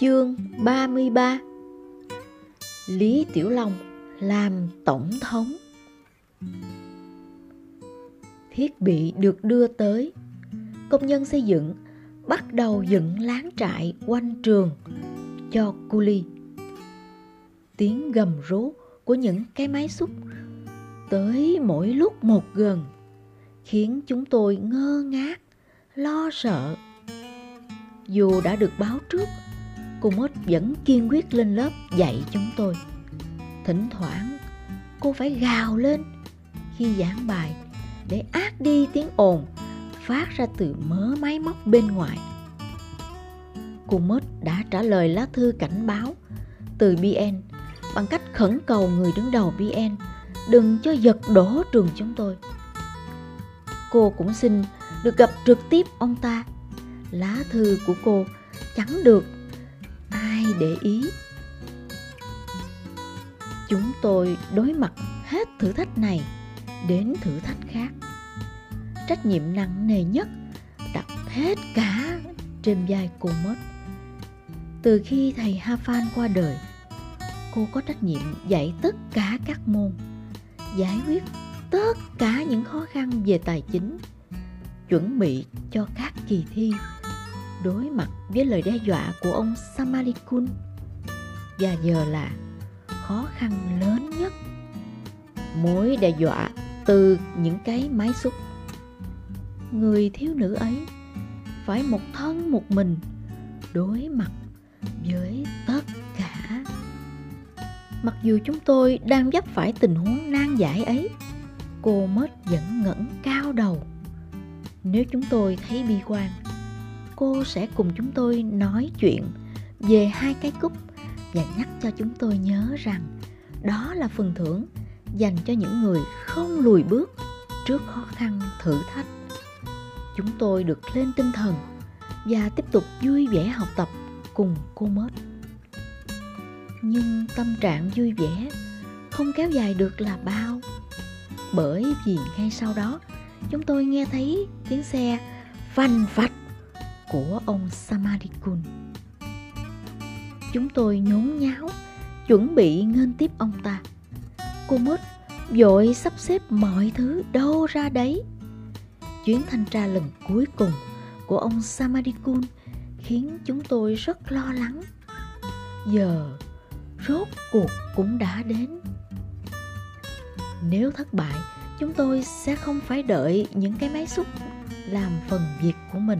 Chương 33 Lý Tiểu Long làm tổng thống Thiết bị được đưa tới Công nhân xây dựng bắt đầu dựng láng trại quanh trường cho cu ly. Tiếng gầm rú của những cái máy xúc tới mỗi lúc một gần khiến chúng tôi ngơ ngác, lo sợ. Dù đã được báo trước, cô Mốt vẫn kiên quyết lên lớp dạy chúng tôi. Thỉnh thoảng, cô phải gào lên khi giảng bài để át đi tiếng ồn phát ra từ mớ máy móc bên ngoài. Cô Mốt đã trả lời lá thư cảnh báo từ BN bằng cách khẩn cầu người đứng đầu BN đừng cho giật đổ trường chúng tôi. Cô cũng xin được gặp trực tiếp ông ta. Lá thư của cô chẳng được ai để ý. Chúng tôi đối mặt hết thử thách này đến thử thách khác. Trách nhiệm nặng nề nhất đặt hết cả trên vai cô mất. Từ khi thầy Ha Phan qua đời, cô có trách nhiệm dạy tất cả các môn, giải quyết tất cả những khó khăn về tài chính, chuẩn bị cho các kỳ thi, đối mặt với lời đe dọa của ông Samalikun. Và giờ là khó khăn lớn nhất. Mối đe dọa từ những cái máy xúc. Người thiếu nữ ấy phải một thân một mình đối mặt với tất cả mặc dù chúng tôi đang vấp phải tình huống nan giải ấy, cô mết vẫn ngẩng cao đầu nếu chúng tôi thấy bi quan cô sẽ cùng chúng tôi nói chuyện về hai cái cúp và nhắc cho chúng tôi nhớ rằng đó là phần thưởng dành cho những người không lùi bước trước khó khăn thử thách. Chúng tôi được lên tinh thần và tiếp tục vui vẻ học tập cùng cô mết nhưng tâm trạng vui vẻ không kéo dài được là bao. Bởi vì ngay sau đó, chúng tôi nghe thấy tiếng xe phanh phạch của ông Samadikun. Chúng tôi nhốn nháo, chuẩn bị nghênh tiếp ông ta. Cô mốt vội sắp xếp mọi thứ đâu ra đấy. Chuyến thanh tra lần cuối cùng của ông Samadikun khiến chúng tôi rất lo lắng. Giờ rốt cuộc cũng đã đến. Nếu thất bại, chúng tôi sẽ không phải đợi những cái máy xúc làm phần việc của mình.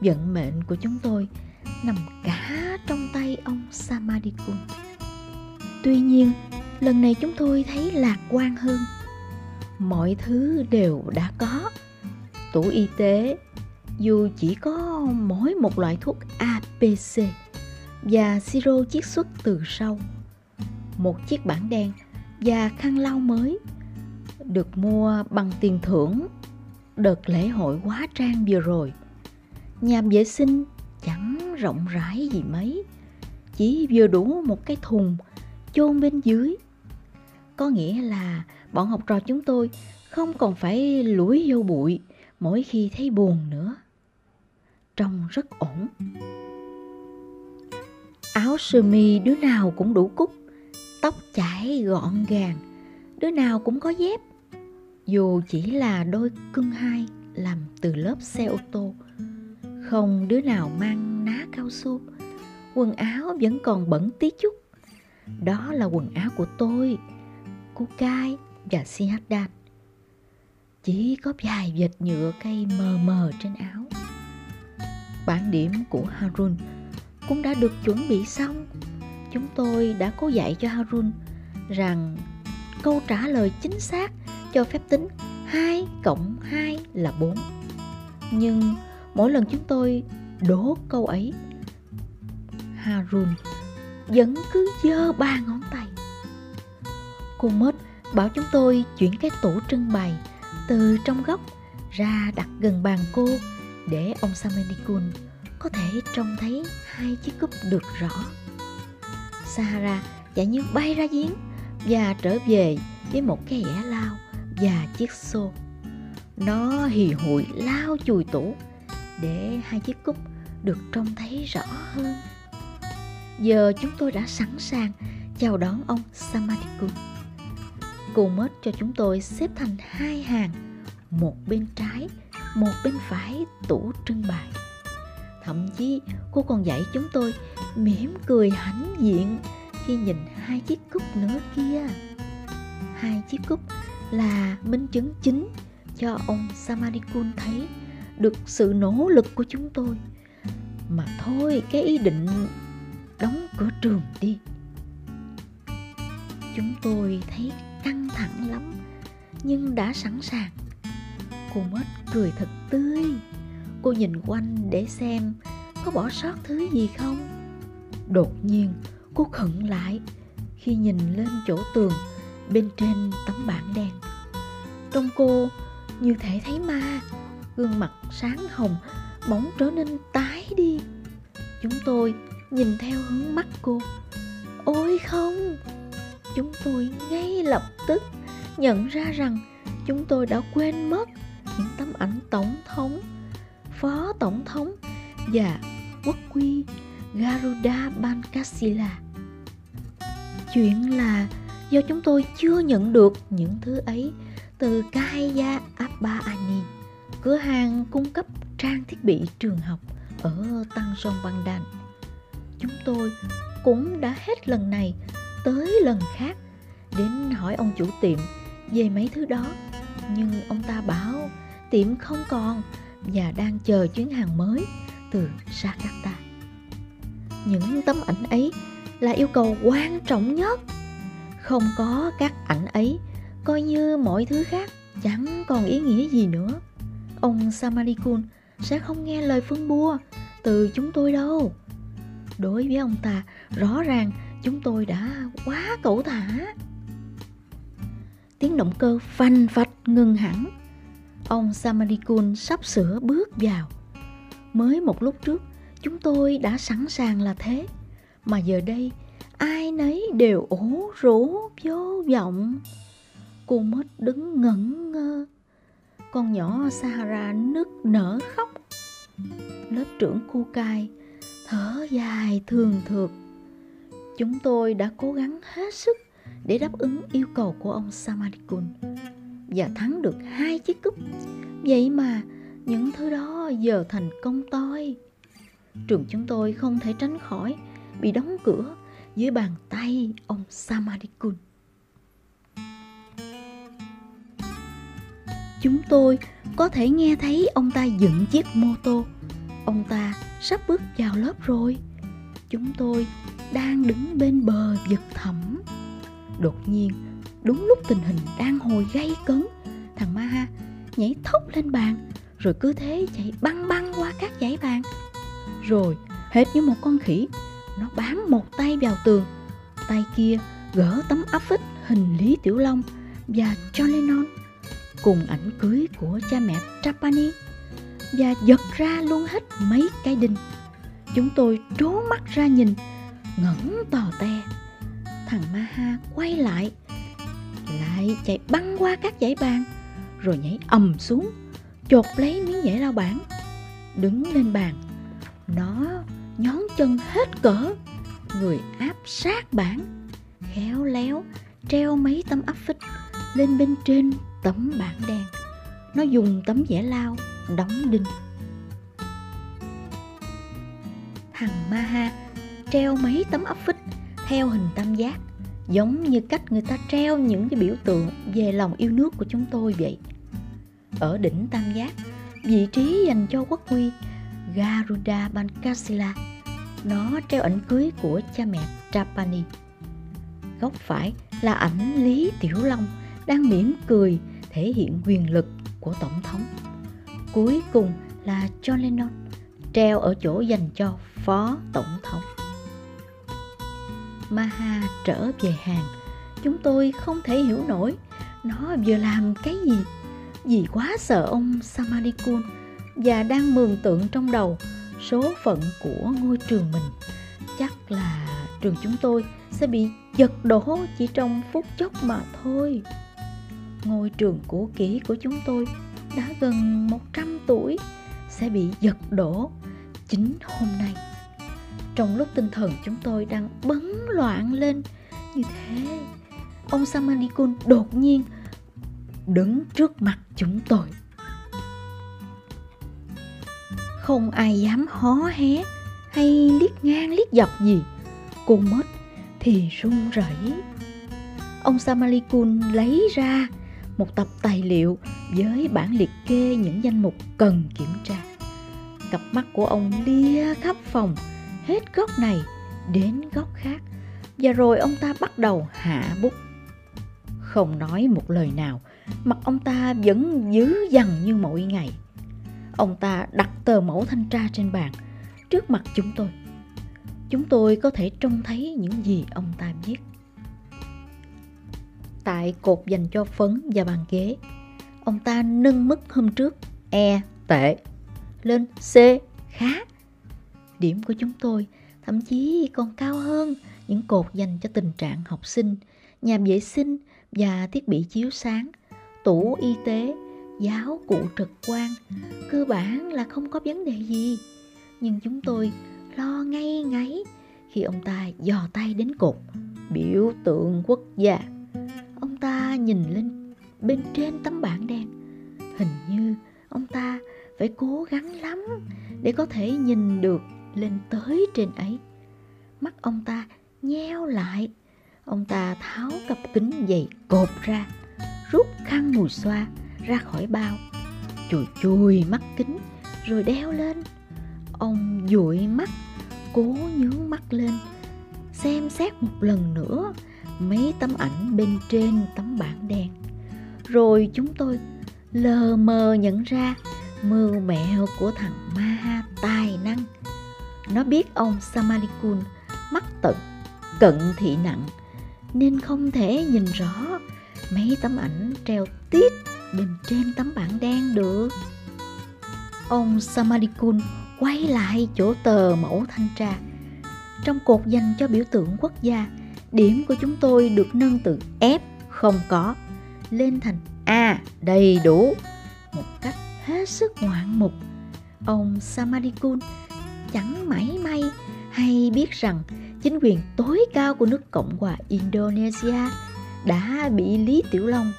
Vận mệnh của chúng tôi nằm cả trong tay ông Samadikun. Tuy nhiên, lần này chúng tôi thấy lạc quan hơn. Mọi thứ đều đã có. Tủ y tế, dù chỉ có mỗi một loại thuốc APC và siro chiết xuất từ sau, một chiếc bảng đen và khăn lau mới được mua bằng tiền thưởng đợt lễ hội quá trang vừa rồi. Nhà vệ sinh chẳng rộng rãi gì mấy, chỉ vừa đủ một cái thùng chôn bên dưới. Có nghĩa là bọn học trò chúng tôi không còn phải lủi vô bụi mỗi khi thấy buồn nữa. Trông rất ổn. Áo sơ mi đứa nào cũng đủ cúc, tóc chải gọn gàng, đứa nào cũng có dép. Dù chỉ là đôi cưng hai làm từ lớp xe ô tô, không đứa nào mang ná cao su, quần áo vẫn còn bẩn tí chút. Đó là quần áo của tôi, cô Cai và Sihadan. Chỉ có vài vệt nhựa cây mờ mờ trên áo. Bản điểm của Harun cũng đã được chuẩn bị xong. Chúng tôi đã cố dạy cho Harun rằng câu trả lời chính xác cho phép tính 2 cộng 2 là 4. Nhưng mỗi lần chúng tôi đố câu ấy, Harun vẫn cứ giơ ba ngón tay. Cô Mết bảo chúng tôi chuyển cái tủ trưng bày từ trong góc ra đặt gần bàn cô để ông Samendikun có thể trông thấy hai chiếc cúp được rõ. Sahara chạy như bay ra giếng và trở về với một cái ẻ lao và chiếc xô. Nó hì hụi lao chùi tủ để hai chiếc cúp được trông thấy rõ hơn. Giờ chúng tôi đã sẵn sàng chào đón ông Samadikun. Cô mết cho chúng tôi xếp thành hai hàng, một bên trái, một bên phải tủ trưng bày. Thậm chí cô còn dạy chúng tôi mỉm cười hãnh diện khi nhìn hai chiếc cúc nữa kia. Hai chiếc cúc là minh chứng chính cho ông Samadikun thấy được sự nỗ lực của chúng tôi. Mà thôi cái ý định đóng cửa trường đi. Chúng tôi thấy căng thẳng lắm nhưng đã sẵn sàng. Cô mất cười thật tươi. Cô nhìn quanh để xem có bỏ sót thứ gì không. Đột nhiên cô khựng lại khi nhìn lên chỗ tường bên trên tấm bảng đen. Trong cô như thể thấy ma, gương mặt sáng hồng bỗng trở nên tái đi. Chúng tôi nhìn theo hướng mắt cô. Ôi không! Chúng tôi ngay lập tức nhận ra rằng chúng tôi đã quên mất những tấm ảnh tổng thống, phó tổng thống và quốc quy Garuda Bankasila. Chuyện là do chúng tôi chưa nhận được những thứ ấy từ Kaya Abbaani, cửa hàng cung cấp trang thiết bị trường học ở Tăng Sông Băng Đàn. Chúng tôi cũng đã hết lần này tới lần khác đến hỏi ông chủ tiệm về mấy thứ đó nhưng ông ta bảo tiệm không còn và đang chờ chuyến hàng mới từ Jakarta. Những tấm ảnh ấy là yêu cầu quan trọng nhất. Không có các ảnh ấy, coi như mọi thứ khác chẳng còn ý nghĩa gì nữa. Ông Samarikun sẽ không nghe lời phương bua từ chúng tôi đâu. Đối với ông ta, rõ ràng chúng tôi đã quá cẩu thả. Tiếng động cơ phanh phạch ngừng hẳn. Ông Samarikun sắp sửa bước vào. Mới một lúc trước, chúng tôi đã sẵn sàng là thế. Mà giờ đây, ai nấy đều ổ rũ vô vọng. Cô mất đứng ngẩn ngơ. Con nhỏ Sahara nức nở khóc. Lớp trưởng Kukai thở dài thường thượt. Chúng tôi đã cố gắng hết sức để đáp ứng yêu cầu của ông Samadikun và thắng được hai chiếc cúp. Vậy mà những thứ đó giờ thành công toi. Trường chúng tôi không thể tránh khỏi bị đóng cửa dưới bàn tay ông Samadikun. Chúng tôi có thể nghe thấy ông ta dựng chiếc mô tô. Ông ta sắp bước vào lớp rồi. Chúng tôi đang đứng bên bờ vực thẳm. Đột nhiên, đúng lúc tình hình đang hồi gay cấn, thằng Maha nhảy thốc lên bàn, rồi cứ thế chạy băng băng qua các dãy bàn. Rồi, hệt như một con khỉ, nó bám một tay vào tường, tay kia gỡ tấm áp phích hình Lý Tiểu Long và John Lennon cùng ảnh cưới của cha mẹ Trapani và giật ra luôn hết mấy cái đinh. Chúng tôi trố mắt ra nhìn, ngẩn tò te. Thằng Maha quay lại, lại chạy băng qua các dãy bàn, rồi nhảy ầm xuống, chột lấy miếng dãy lao bản. Đứng lên bàn, nó nhón chân hết cỡ, người áp sát bản, khéo léo treo mấy tấm áp phích lên bên trên tấm bảng đen. Nó dùng tấm vẽ lao, đóng đinh. Thằng Maha treo mấy tấm áp phích, theo hình tam giác, giống như cách người ta treo những cái biểu tượng về lòng yêu nước của chúng tôi vậy. Ở đỉnh tam giác, vị trí dành cho quốc huy, Garuda Bankasila, nó treo ảnh cưới của cha mẹ Trapani. Góc phải là ảnh Lý Tiểu Long đang mỉm cười thể hiện quyền lực của tổng thống cuối cùng là John Lennon treo ở chỗ dành cho phó tổng thống. Maha trở về hàng, chúng tôi không thể hiểu nổi nó vừa làm cái gì vì quá sợ ông Samadikun và đang mường tượng trong đầu số phận của ngôi trường mình. Chắc là trường chúng tôi sẽ bị giật đổ chỉ trong phút chốc mà thôi. Ngôi trường cũ kỹ của chúng tôi đã gần 100 tuổi sẽ bị giật đổ chính hôm nay. Trong lúc tinh thần chúng tôi đang bấn loạn lên như thế, ông Samanikun đột nhiên đứng trước mặt chúng tôi. Không ai dám hó hé hay liếc ngang liếc dọc gì cô mất thì run rẩy. Ông Samalikun lấy ra một tập tài liệu với bản liệt kê những danh mục cần kiểm tra. Cặp mắt của ông lia khắp phòng, hết góc này đến góc khác, và rồi ông ta bắt đầu hạ bút. Không nói một lời nào, mặt ông ta vẫn dữ dằn như mọi ngày. Ông ta đặt tờ mẫu thanh tra trên bàn trước mặt chúng tôi. Chúng tôi có thể trông thấy những gì ông ta viết tại cột dành cho phấn và bàn ghế. Ông ta nâng mức hôm trước e tệ lên c, khá. Điểm của chúng tôi, thậm chí còn cao hơn những cột dành cho tình trạng học sinh, nhà vệ sinh và thiết bị chiếu sáng, tủ y tế, giáo cụ trực quan. Cơ bản là không có vấn đề gì. Nhưng chúng tôi lo ngay ngáy khi ông ta dò tay đến cột, biểu tượng quốc gia ông ta nhìn lên bên trên tấm bảng đen. Hình như ông ta phải cố gắng lắm để có thể nhìn được lên tới trên ấy. Mắt ông ta nheo lại. Ông ta tháo cặp kính dày cột ra, rút khăn mùi xoa ra khỏi bao. Chùi chùi mắt kính rồi đeo lên. Ông dụi mắt, cố nhướng mắt lên, xem xét một lần nữa mấy tấm ảnh bên trên tấm bảng đen. Rồi chúng tôi lờ mờ nhận ra mưu mẹo của thằng ma tài năng. Nó biết ông samalikun mắc tận cận thị nặng, nên không thể nhìn rõ mấy tấm ảnh treo tít bên trên tấm bảng đen được. Ông samalikun quay lại chỗ tờ mẫu thanh tra. Trong cột dành cho biểu tượng quốc gia điểm của chúng tôi được nâng từ F không có lên thành A đầy đủ một cách hết sức ngoạn mục ông Samadikun chẳng mảy may hay biết rằng chính quyền tối cao của nước Cộng hòa Indonesia đã bị Lý Tiểu Long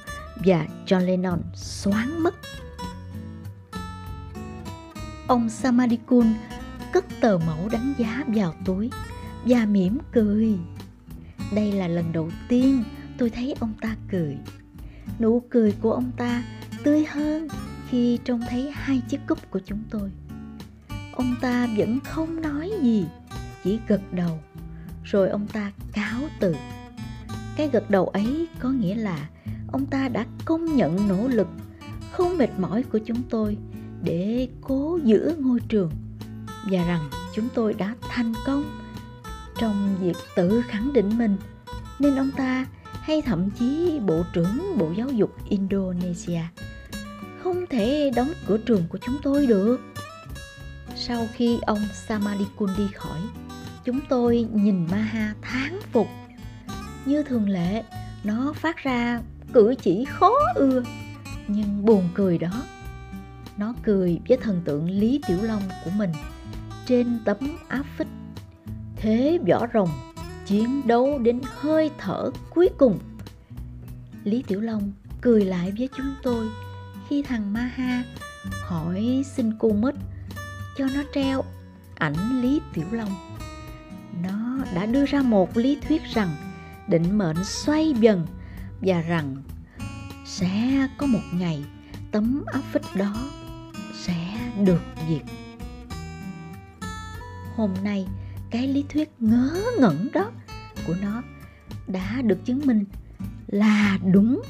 và John Lennon xoán mất. Ông Samadikun cất tờ mẫu đánh giá vào túi và mỉm cười. Đây là lần đầu tiên tôi thấy ông ta cười. Nụ cười của ông ta tươi hơn khi trông thấy hai chiếc cúp của chúng tôi. Ông ta vẫn không nói gì, chỉ gật đầu. Rồi ông ta cáo từ. Cái gật đầu ấy có nghĩa là ông ta đã công nhận nỗ lực không mệt mỏi của chúng tôi để cố giữ ngôi trường và rằng chúng tôi đã thành công trong việc tự khẳng định mình. Nên ông ta, hay thậm chí bộ trưởng bộ giáo dục indonesia, không thể đóng cửa trường của chúng tôi được. Sau khi ông samadikun đi khỏi, chúng tôi nhìn maha thán phục. Như thường lệ, nó phát ra cử chỉ khó ưa, nhưng buồn cười đó, nó cười với thần tượng lý tiểu long của mình trên tấm áp phích thế võ rồng chiến đấu đến hơi thở cuối cùng. Lý tiểu long cười lại với chúng tôi khi thằng ma ha hỏi xin cô mít cho nó treo ảnh lý tiểu long. Nó đã đưa ra một lý thuyết rằng định mệnh xoay dần và rằng sẽ có một ngày tấm áp phích đó sẽ được diệt hôm nay cái lý thuyết ngớ ngẩn đó của nó đã được chứng minh là đúng